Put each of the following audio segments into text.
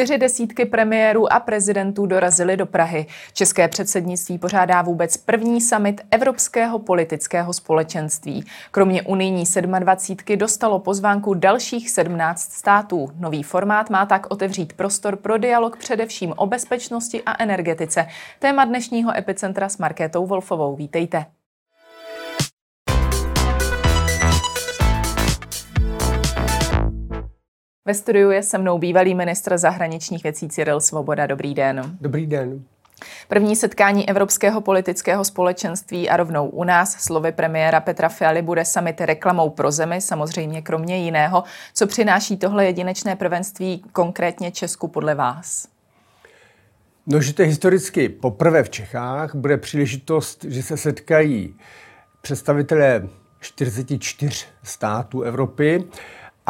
Čtyři desítky premiérů a prezidentů dorazili do Prahy. České předsednictví pořádá vůbec první summit Evropského politického společenství. Kromě unijní 27 dostalo pozvánku dalších 17 států. Nový formát má tak otevřít prostor pro dialog především o bezpečnosti a energetice. Téma dnešního epicentra s Markétou Wolfovou. Vítejte. Ve studiu je se mnou bývalý ministr zahraničních věcí Cyril Svoboda. Dobrý den. Dobrý den. První setkání Evropského politického společenství a rovnou u nás slovy premiéra Petra Fialy bude summit reklamou pro zemi, samozřejmě kromě jiného. Co přináší tohle jedinečné prvenství konkrétně Česku podle vás? No, že to je historicky poprvé v Čechách, bude příležitost, že se setkají představitelé 44 států Evropy,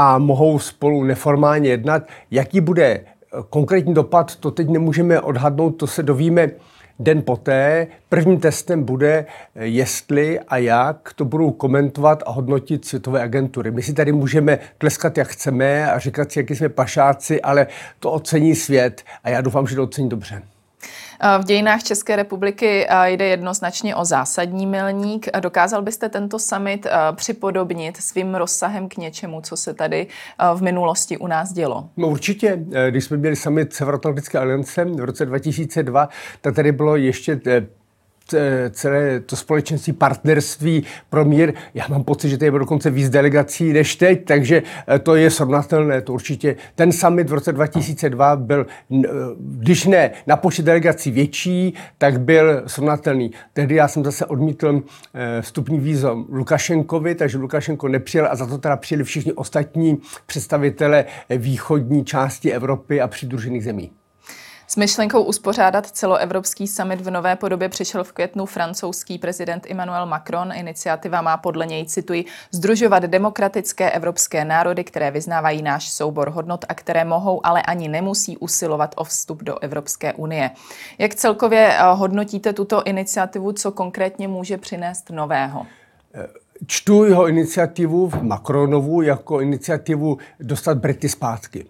a mohou spolu neformálně jednat. Jaký bude eh, konkrétní dopad, to teď nemůžeme odhadnout, to se dovíme den poté. Prvním testem bude, eh, jestli a jak to budou komentovat a hodnotit světové agentury. My si tady můžeme tleskat, jak chceme a říkat si, jaký jsme pašáci, ale to ocení svět a já doufám, že to ocení dobře. V dějinách České republiky jde jednoznačně o zásadní milník. Dokázal byste tento summit připodobnit svým rozsahem k něčemu, co se tady v minulosti u nás dělo? No určitě. Když jsme měli summit Severoatlantické aliance v roce 2002, tak tady bylo ještě e, celé to společenství partnerství pro mír. Já mám pocit, že tady bylo dokonce víc delegací než teď, takže eh, to je srovnatelné, to určitě. Ten summit v roce 2002 byl, eh, když ne na počet delegací větší, tak byl srovnatelný. Tehdy já jsem zase odmítl eh, vstupní vízo Lukašenkovi, takže Lukašenko nepřijel a za to teda přijeli všichni ostatní představitele východní části Evropy a přidružených zemí. S myšlenkou uspořádat celoevropský summit v nové podobě přišel v květnu francouzský prezident Emmanuel Macron. Iniciativa má podle něj, cituji, združovat demokratické evropské národy, které vyznávají náš soubor hodnot a které mohou, ale ani nemusí usilovat o vstup do Evropské unie. Jak celkově eh, hodnotíte tuto iniciativu, co konkrétně může přinést nového? Čtu jeho iniciativu Macronovu jako iniciativu dostat Brity zpátky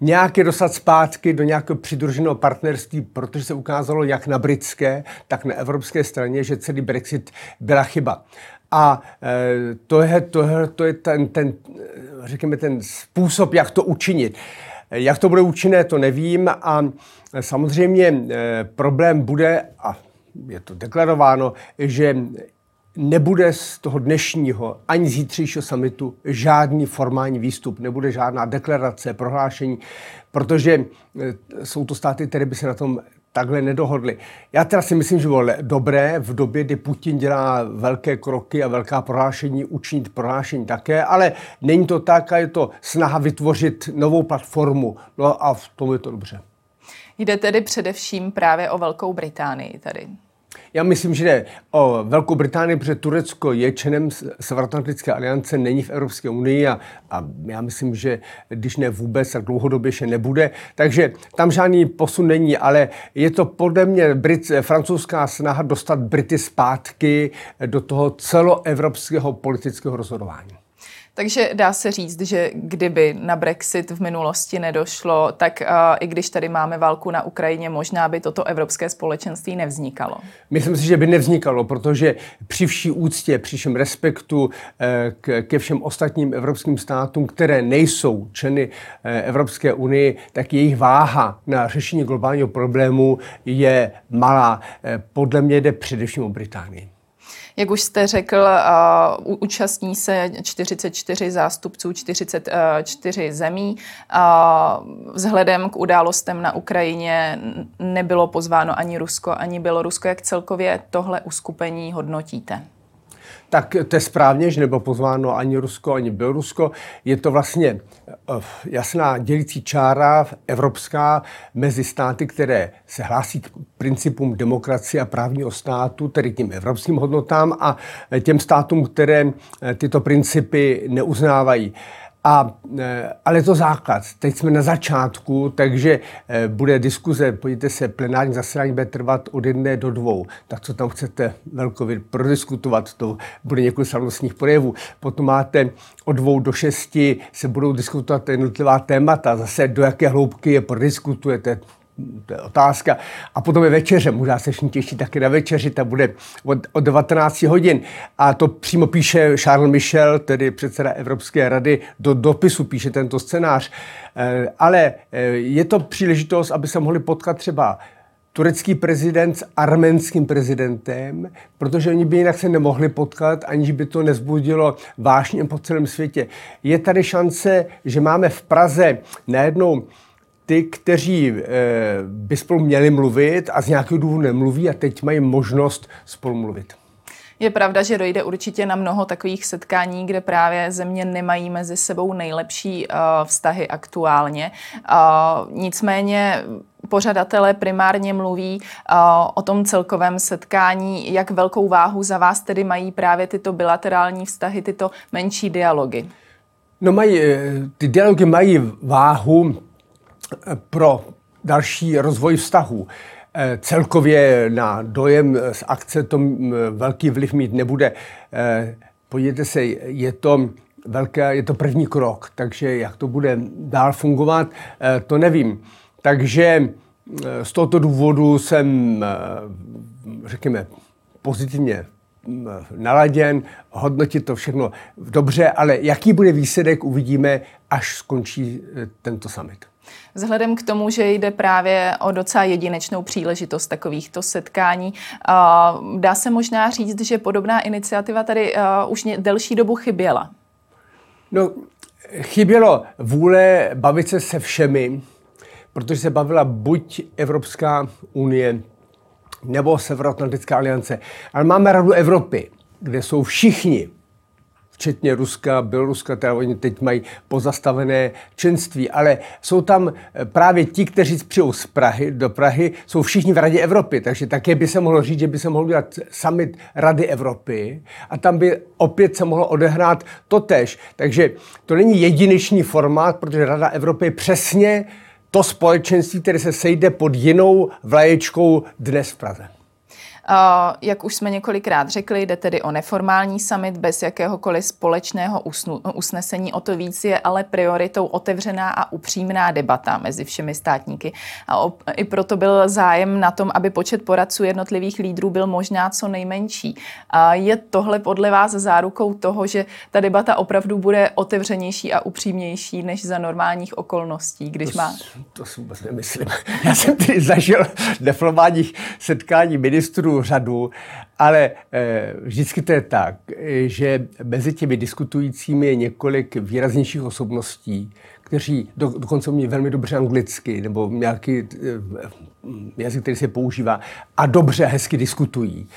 nějaké dostat zpátky do nějakého přidruženého partnerství, protože se ukázalo jak na britské, tak na evropské straně, že celý Brexit byla chyba. A e, to je, to je, to je ten, ten, řekněme, ten způsob, jak to učinit. Jak to bude účinné, to nevím a samozřejmě e, problém bude, a je to deklarováno, že nebude z toho dnešního ani zítřejšího samitu žádný formální výstup, nebude žádná deklarace, prohlášení, protože e, jsou to státy, které by se na tom takhle nedohodli. Já teda si myslím, že bylo dobré v době, kdy Putin dělá velké kroky a velká prohlášení, učinit prohlášení také, ale není to tak a je to snaha vytvořit novou platformu. No a v tom je to dobře. Jde tedy především právě o Velkou Británii tady. Já myslím, že jde o Velkou Británii, protože Turecko je členem Severoatlantické aliance, není v Evropské unii a, a já myslím, že když ne vůbec, tak dlouhodobě še nebude. Takže tam žádný posun není, ale je to podle mě Brit, francouzská snaha dostat Brity zpátky do toho celoevropského politického rozhodování. Takže dá se říct, že kdyby na Brexit v minulosti nedošlo, tak uh, i když tady máme válku na Ukrajině, možná by toto evropské společenství nevznikalo. Myslím si, že by nevznikalo, protože při vší úctě, při všem respektu eh, k, ke všem ostatním evropským státům, které nejsou členy eh, Evropské unie, tak jejich váha na řešení globálního problému je malá. Eh, podle mě jde především o Británii. Jak už jste řekl, uh, účastní se 44 zástupců 44 zemí. Uh, vzhledem k událostem na Ukrajině nebylo pozváno ani Rusko, ani Bělorusko. Jak celkově tohle uskupení hodnotíte? Tak to je správně, že nebylo pozváno ani Rusko, ani Bělorusko. Je to vlastně eh, jasná dělící čára evropská mezi státy, které se hlásí k principům demokracie a právního státu, tedy tím evropským hodnotám, a těm státům, které eh, tyto principy neuznávají. A, e, ale to základ. Teď jsme na začátku, takže e, bude diskuze, pojďte se, plenární zasedání bude trvat od jedné do dvou. Tak co tam chcete velkově prodiskutovat, to bude několik slavnostních projevů. Potom máte od dvou do šesti se budou diskutovat jednotlivá témata, zase do jaké hloubky je prodiskutujete, to je otázka. A potom je večeře, možná se všichni těší taky na večeři, ta bude od, od 19 hodin. A to přímo píše Charles Michel, tedy předseda Evropské rady, do dopisu píše tento scénář. Eh, ale eh, je to příležitost, aby se mohli potkat třeba turecký prezident s arménským prezidentem, protože oni by jinak se nemohli potkat, aniž by to nezbudilo vášně po celém světě. Je tady šance, že máme v Praze najednou ty, kteří e, by spolu měli mluvit a z nějakého důvodu nemluví a teď mají možnost spolu mluvit. Je pravda, že dojde určitě na mnoho takových setkání, kde právě země nemají mezi sebou nejlepší uh, vztahy aktuálně. Uh, nicméně pořadatelé primárně mluví uh, o tom celkovém setkání, jak velkou váhu za vás tedy mají právě tyto bilaterální vztahy, tyto menší dialogy. No mají, ty dialogy mají váhu pro další rozvoj vztahu. Eh, celkově na dojem z akce to velký vliv mít nebude. Eh, podívejte se, je to velké, je to první krok, takže jak to bude dál fungovat, eh, to nevím. Takže z tohoto důvodu jsem, řekněme, pozitivně naladěn, hodnotit to všechno dobře, ale jaký bude výsledek, uvidíme, až skončí tento summit. Vzhledem k tomu, že jde právě o docela jedinečnou příležitost takovýchto setkání, dá se možná říct, že podobná iniciativa tady už delší dobu chyběla. No, chybělo vůle bavit se se všemi, protože se bavila buď Evropská unie nebo Severoatlantická aliance. Ale máme Radu Evropy, kde jsou všichni včetně Ruska, Běloruska, teda oni teď mají pozastavené členství, ale jsou tam eh, právě ti, kteří přijou z Prahy, do Prahy, jsou všichni v Radě Evropy, takže také by se mohlo říct, že by se mohl udělat summit Rady Evropy a tam by opět se mohlo odehrát totež. Takže to není jedinečný formát, protože Rada Evropy je přesně to společenství, které se sejde pod jinou vlaječkou dnes v Praze. Jak už jsme několikrát řekli, jde tedy o neformální summit bez jakéhokoliv společného usnesení. O to víc je ale prioritou otevřená a upřímná debata mezi všemi státníky. A i proto byl zájem na tom, aby počet poradců jednotlivých lídrů byl možná co nejmenší. A je tohle podle vás zárukou toho, že ta debata opravdu bude otevřenější a upřímnější než za normálních okolností, když to, má... To si vůbec nemyslím. Já jsem tady zažil neformálních setkání ministrů řadu, ale eh, vždycky to je tak, že mezi těmi diskutujícími je několik výraznějších osobností, kteří do, dokonce umí velmi dobře anglicky nebo nějaký eh, jazyk, který se používá a dobře, hezky diskutují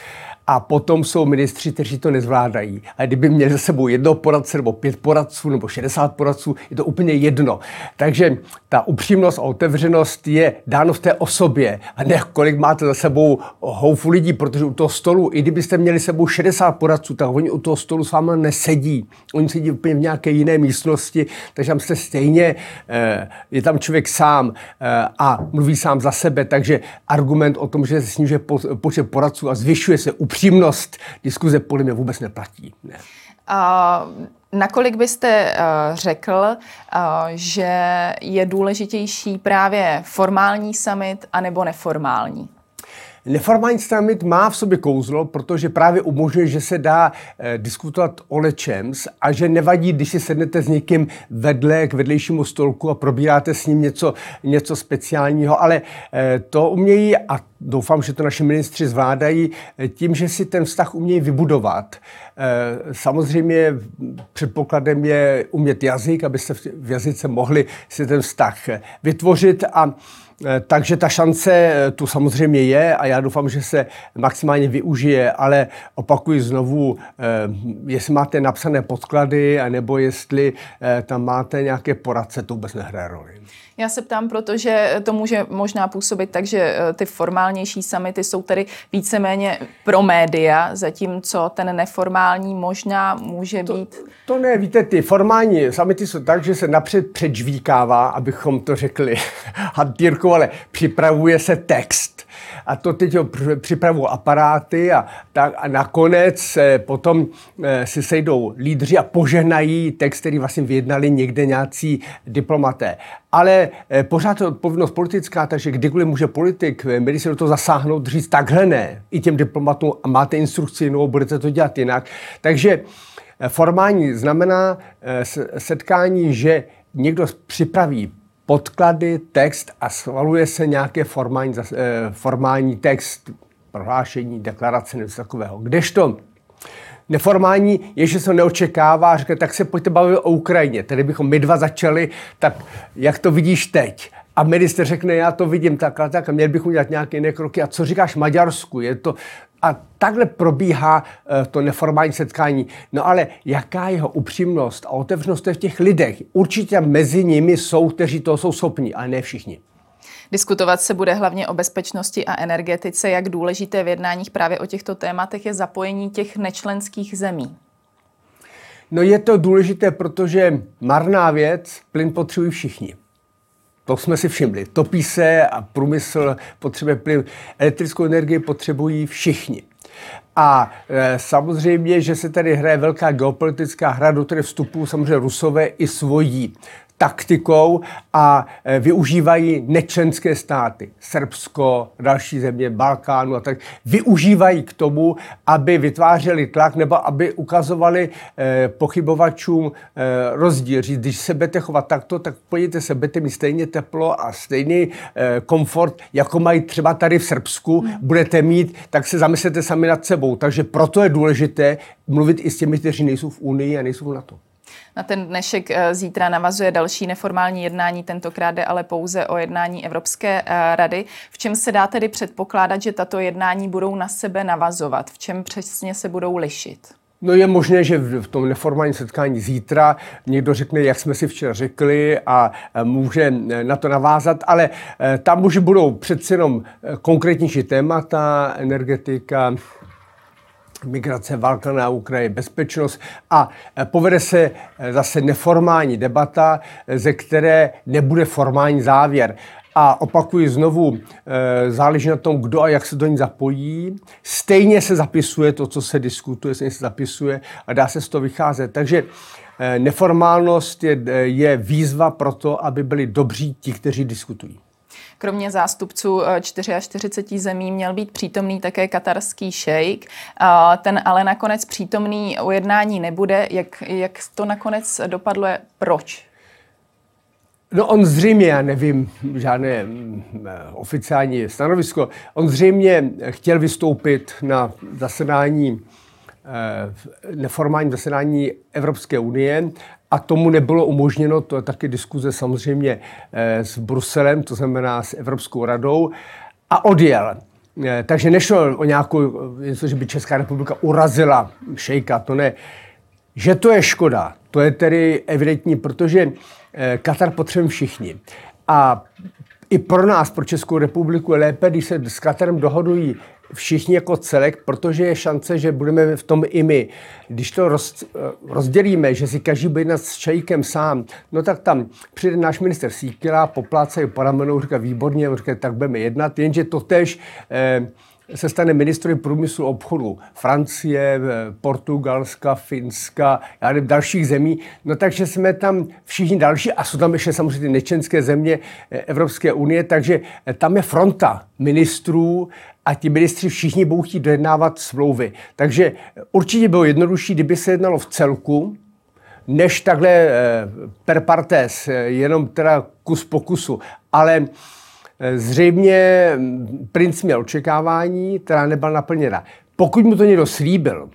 a potom jsou ministři, kteří to nezvládají. A kdyby měli za sebou jedno poradce, nebo pět poradců, nebo 60 poradců, je to úplně jedno. Takže ta upřímnost a otevřenost je dáno v té osobě a ne kolik máte za sebou houfu lidí, protože u toho stolu, i kdybyste měli sebou 60 poradců, tak oni u toho stolu s vámi nesedí. Oni sedí úplně v nějaké jiné místnosti, takže tam jste stejně, eh, je tam člověk sám eh, a mluví sám za sebe, takže argument o tom, že se snižuje počet poradců a zvyšuje se upřímnost diskuze podle mě vůbec neplatí. Ne. A nakolik byste uh, řekl, uh, že je důležitější právě formální summit anebo neformální? Neformální summit má v sobě kouzlo, protože právě umožňuje, že se dá eh, diskutovat o lečems a že nevadí, když si sednete s někým vedle k vedlejšímu stolku a probíráte s ním něco, něco speciálního, ale eh, to umějí a doufám, že to naši ministři zvládají tím, že si ten vztah umějí vybudovat. Eh, samozřejmě předpokladem je umět jazyk, abyste v jazyce mohli si ten vztah vytvořit a Eh, takže ta šance eh, tu samozřejmě je a já doufám, že se maximálně využije, ale opakuji znovu, jestli máte napsané podklady, anebo jestli tam máte nějaké poradce, to vůbec nehraje roli. Já se ptám, protože to může možná působit tak, že eh, ty formálnější samity jsou tedy víceméně pro média, zatímco ten neformální možná může to, být... To ne, víte, ty formální samity jsou tak, že se napřed předžvíkává, abychom to řekli hantýrkovale, připravuje se text a to teď připravují aparáty a, tak, a nakonec eh, potom eh, si sejdou lídři a požehnají text, který vlastně vyjednali někde nějací diplomaté. Ale eh, pořád to odpovědnost politická, takže kdykoliv může politik, se do toho zasáhnout, říct takhle ne, i těm diplomatům a máte instrukci, no budete to dělat jinak. Takže formální znamená setkání, že někdo připraví podklady, text a schvaluje se nějaké formální, eh, formální text, prohlášení, deklarace, něco takového. Kdežto neformální je, že se neočekává, řekne, tak se pojďte bavit o Ukrajině. Tedy bychom my dva začali, tak jak to vidíš teď? A minister řekne, já to vidím tak a tak a měli bychom dělat nějaké jiné kroky. A co říkáš Maďarsku? Je to, a takhle probíhá eh, to neformální setkání. No ale jaká jeho upřímnost a otevřenost je v těch lidech? Určitě mezi nimi jsou, kteří to jsou schopni, ale ne všichni. Diskutovat se bude hlavně o bezpečnosti a energetice. Jak důležité v jednáních právě o těchto tématech je zapojení těch nečlenských zemí? No je to důležité, protože marná věc, plyn potřebují všichni. To jsme si všimli. Topí se a průmysl potřebuje plyn. Elektrickou energii potřebují všichni. A e, samozřejmě, že se tady hraje velká geopolitická hra, do které vstupují samozřejmě Rusové i svojí taktikou a e, využívají nečlenské státy, Srbsko, další země, Balkánu a tak, využívají k tomu, aby vytvářeli tlak nebo aby ukazovali eh, pochybovačům eh, rozdíl. Říct, když se budete chovat takto, tak pojďte se, budete mít stejně teplo a stejný eh, komfort, jako mají třeba tady v Srbsku, hmm. budete mít, tak se zamyslete sami nad sebou. Takže proto je důležité mluvit i s těmi, kteří nejsou v Unii a nejsou v NATO. Na ten dnešek eh, zítra navazuje další neformální jednání, tentokrát jde ale pouze o jednání Evropské eh, rady. V čem se dá tedy předpokládat, že tato jednání budou na sebe navazovat? V čem přesně se budou lišit? No je možné, že v tom neformálním setkání zítra někdo řekne, jak jsme si včera řekli a může na to navázat, ale eh, tam už budou přeci jenom konkrétnější témata, energetika, migrace, válka na Ukrajině, bezpečnost a e, povede se e, zase neformální debata, e, ze které nebude formální závěr. A opakuji znovu, záleží na tom, kdo a jak se do ní zapojí. Stejně se zapisuje to, co se diskutuje, stejně se zapisuje a dá se z toho vycházet. Takže neformálnost je, je výzva pro to, aby byli dobří ti, kteří diskutují. Kromě zástupců 44 eh, zemí měl být přítomný také katarský šejk. Ten ale nakonec přítomný ujednání nebude. Jak, jak to nakonec dopadlo? Proč? No on zřejmě, já nevím, žádné mm, oficiální stanovisko, on zřejmě chtěl vystoupit na zasedání eh, neformální zasedání Evropské unie a tomu nebylo umožněno, to je taky diskuze samozřejmě eh, s Bruselem, to znamená s Evropskou radou, a odjel. Eh, takže nešlo o nějakou, něco, že by Česká republika urazila šejka, to ne. Že to je škoda, to je tedy evidentní, protože eh, Katar potřebujeme všichni. A i pro nás, pro Českou republiku, je lépe, když se s Katarem dohodují všichni jako celek, protože je šance, že budeme v tom i my. Když to roz, rozdělíme, že si každý bude jednat s čajkem sám, no tak tam přijde náš minister Síkila, poplácají po ramenou, říká výborně, říká, tak budeme jednat, jenže to tež eh, se stane ministrem průmyslu obchodu Francie, eh, Portugalska, Finska, já nevím, dalších zemí. No takže jsme tam všichni další a jsou tam ještě samozřejmě nečenské země eh, Evropské unie, takže eh, tam je fronta ministrů a ti ministři všichni budou chtít dojednávat smlouvy. Takže určitě bylo jednodušší, kdyby se jednalo v celku, než takhle per partes, jenom teda kus po kusu. Ale Zřejmě princ měl očekávání, která nebyla naplněna. Pokud mu to někdo slíbil,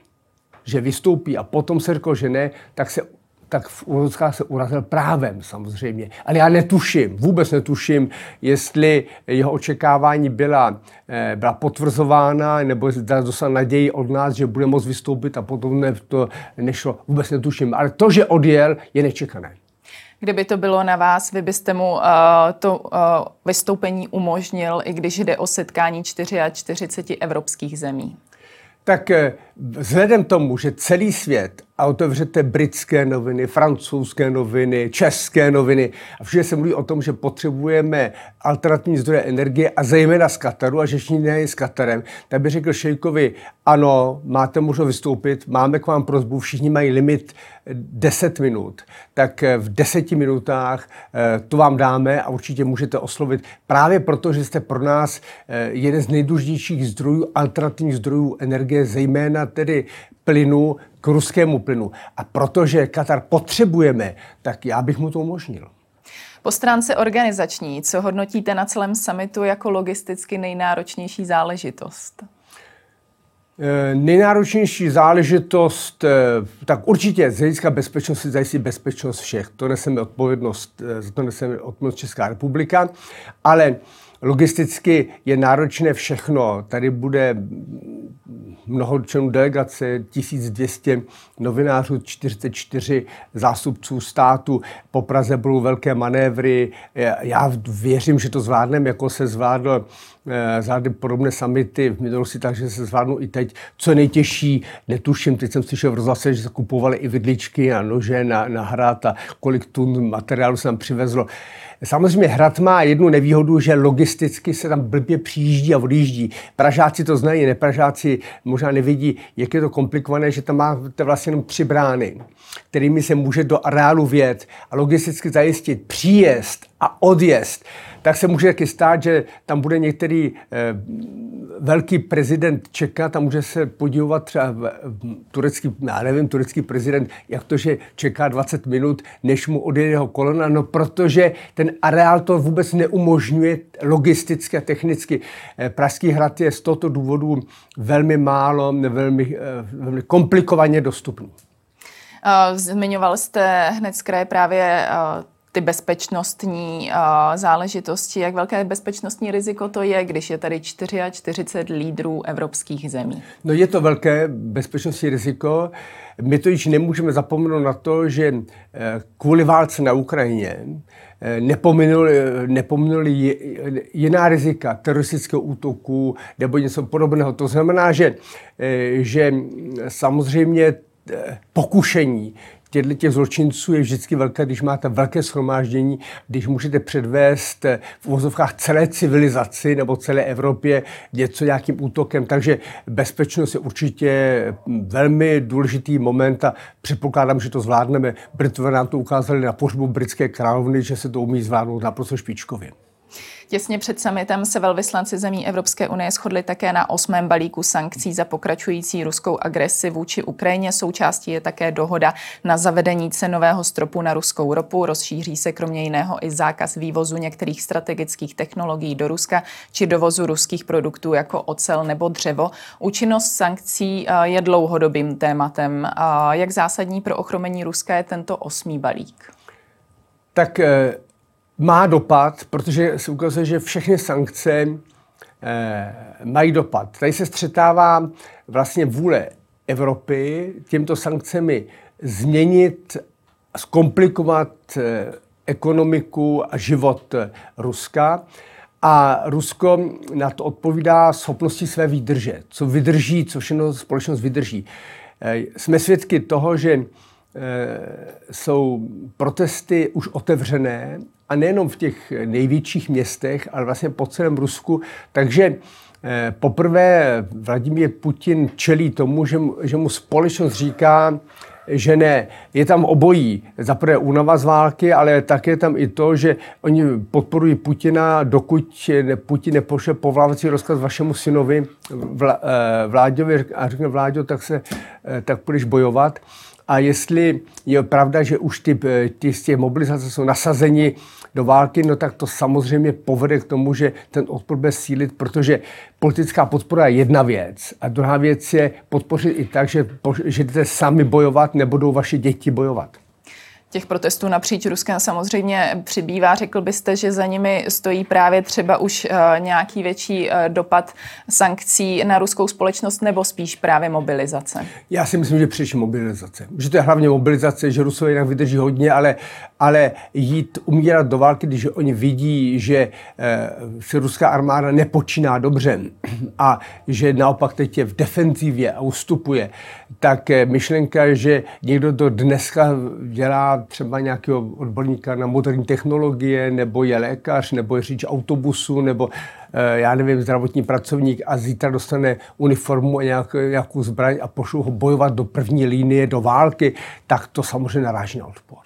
že vystoupí a potom se řekl, že ne, tak se tak v úvodskách se urazil právem samozřejmě. Ale já netuším, vůbec netuším, jestli jeho očekávání byla, eh, byla potvrzována, nebo dostal naději od nás, že bude moct vystoupit a potom ne, to nešlo. Vůbec netuším. Ale to, že odjel, je nečekané. Kdyby to bylo na vás, vy byste mu uh, to uh, vystoupení umožnil, i když jde o setkání 44 evropských zemí? Tak vzhledem tomu, že celý svět a otevřete britské noviny, francouzské noviny, české noviny a všude se mluví o tom, že potřebujeme alternativní zdroje energie a zejména z Kataru a že Čína je s Katarem, tak by řekl šejkovi, ano, máte možnost vystoupit, máme k vám prozbu, všichni mají limit 10 minut, tak v deseti minutách eh, to vám dáme a určitě můžete oslovit. Právě proto, že jste pro nás eh, jeden z nejdůležitějších zdrojů, alternativních zdrojů energie, zejména tedy plynu k ruskému plynu. A protože Katar potřebujeme, tak já bych mu to umožnil. Po stránce organizační, co hodnotíte na celém summitu jako logisticky nejnáročnější záležitost? Eh, nejnáročnější záležitost, eh, tak určitě z hlediska bezpečnosti zajistit bezpečnost všech. To neseme odpovědnost, eh, za to neseme odpovědnost Česká republika, ale logisticky je náročné všechno. Tady bude mnoho členů delegace, 1200 novinářů, 44 zástupců státu. Po Praze budou velké manévry. Já věřím, že to zvládneme, jako se zvládl eh, zvládly podobné samity v minulosti, takže se zvládnou i teď. Co nejtěžší, netuším, teď jsem slyšel v rozhlase, že se kupovaly i vidličky a nože na, na hrad a kolik tun materiálu se tam přivezlo. Samozřejmě hrad má jednu nevýhodu, že logisticky se tam blbě přijíždí a odjíždí. Pražáci to znají, nepražáci možná nevidí, jak je to komplikované, že tam máte vlastně jenom tři brány, kterými se může do areálu vět a logisticky zajistit příjezd a odjezd tak se může taky stát, že tam bude některý eh, velký prezident čekat a může se podívat třeba turecký, já nevím, turecký prezident, jak to, že čeká 20 minut, než mu odjede jeho kolona, no protože ten areál to vůbec neumožňuje logisticky a technicky. Eh, Pražský hrad je z tohoto důvodu velmi málo, velmi, eh, velmi komplikovaně dostupný. Zmiňoval jste hned z kraje právě ty bezpečnostní uh, záležitosti, jak velké bezpečnostní riziko to je, když je tady 44 lídrů evropských zemí? No je to velké bezpečnostní riziko. My to již nemůžeme zapomenout na to, že eh, kvůli válce na Ukrajině eh, nepominuli, nepominuli jiná rizika teroristického útoku nebo něco podobného. To znamená, že, že samozřejmě pokušení těchto těch zločinců je vždycky velké, když máte velké schromáždění, když můžete předvést v uvozovkách celé civilizaci nebo celé Evropě něco nějakým útokem. Takže bezpečnost je určitě velmi důležitý moment a předpokládám, že to zvládneme. Britové nám to ukázali na pohřbu britské královny, že se to umí zvládnout naprosto špičkově. Těsně před summitem se velvyslanci zemí Evropské unie shodli také na osmém balíku sankcí za pokračující ruskou agresi vůči Ukrajině. Součástí je také dohoda na zavedení cenového stropu na ruskou ropu. Rozšíří se kromě jiného i zákaz vývozu některých strategických technologií do Ruska či dovozu ruských produktů jako ocel nebo dřevo. Účinnost sankcí eh, je dlouhodobým tématem. Jak zásadní pro ochromení Ruska je tento osmý balík? Tak eh, má dopad, protože se ukazuje, že všechny sankce eh, mají dopad. Tady se střetává vlastně vůle Evropy těmto sankcemi změnit, zkomplikovat eh, ekonomiku a život Ruska. A Rusko na to odpovídá schopnosti své výdrže. Co vydrží, co všechno společnost vydrží. Eh, jsme svědky toho, že Eh, jsou protesty už otevřené a nejenom v těch největších městech, ale vlastně po celém Rusku. Takže eh, poprvé Vladimír Putin čelí tomu, že mu, že mu společnost říká, že ne. Je tam obojí. Za prvé únava z války, ale také tam i to, že oni podporují Putina, dokud Putin nepošle povlávací rozkaz vašemu synovi eh, Vláďovi a řekne Vláďo, tak, se, tak půjdeš bojovat a jestli je pravda, že už ty, eh, ty z těch mobilizace jsou nasazeni do války, no tak to samozřejmě povede k tomu, že ten odpor bude sílit, protože politická podpora je jedna věc a druhá věc je podpořit i tak, že, že jdete sami bojovat, nebudou vaše děti bojovat. Těch protestů napříč Ruskem samozřejmě přibývá. Řekl byste, že za nimi stojí právě třeba už uh, nějaký větší uh, dopad sankcí na ruskou společnost nebo spíš právě mobilizace? Já si myslím, že především mobilizace. Že to je hlavně mobilizace, že Rusové jinak vydrží hodně, ale, ale jít umírat do války, když oni vidí, že se ruská armáda nepočíná dobře a že naopak teď je v defenzivě a ustupuje, tak myšlenka, že někdo do dneska dělá třeba nějakého odborníka na moderní technologie, nebo je lékař, nebo je řidič autobusu, nebo eh, já nevím, zdravotní pracovník a zítra dostane uniformu a nějak, nějakou zbraň a pošlu ho bojovat do první linie, do války, tak to samozřejmě naráží na odpor.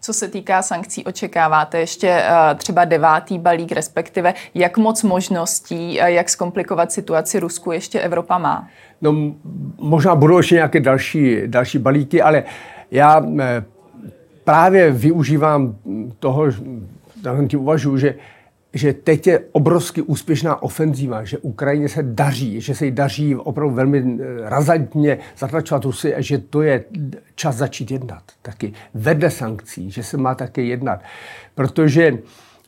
Co se týká sankcí, očekáváte ještě eh, třeba devátý balík, respektive jak moc možností, eh, jak zkomplikovat situaci Rusku ještě Evropa má? No, možná budou ještě nějaké další, další balíky, ale já právě využívám toho, tak tím uvažuji, že, že teď je obrovsky úspěšná ofenzíva, že Ukrajině se daří, že se jí daří opravdu velmi eh, razantně zatlačovat Rusy a že to je čas začít jednat. Taky vedle sankcí, že se má také jednat. Protože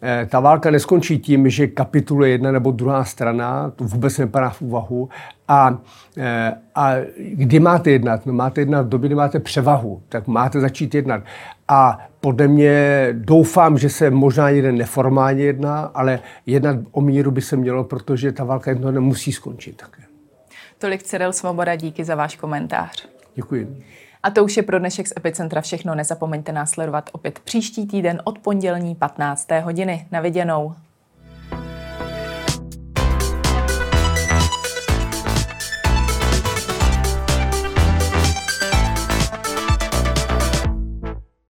Eh, ta válka neskončí tím, že kapituluje jedna nebo druhá strana, to vůbec nepadá v úvahu. A, eh, a kdy máte jednat? No máte jednat v době, kdy máte převahu, tak máte začít jednat. A podle mě doufám, že se možná jeden neformálně jedná, ale jednat o míru by se mělo, protože ta válka jedno nemusí skončit také. Tolik Cyril Svoboda, díky za váš komentář. Děkuji. A to už je pro dnešek z Epicentra všechno. Nezapomeňte následovat opět příští týden od pondělní 15. hodiny. Na viděnou.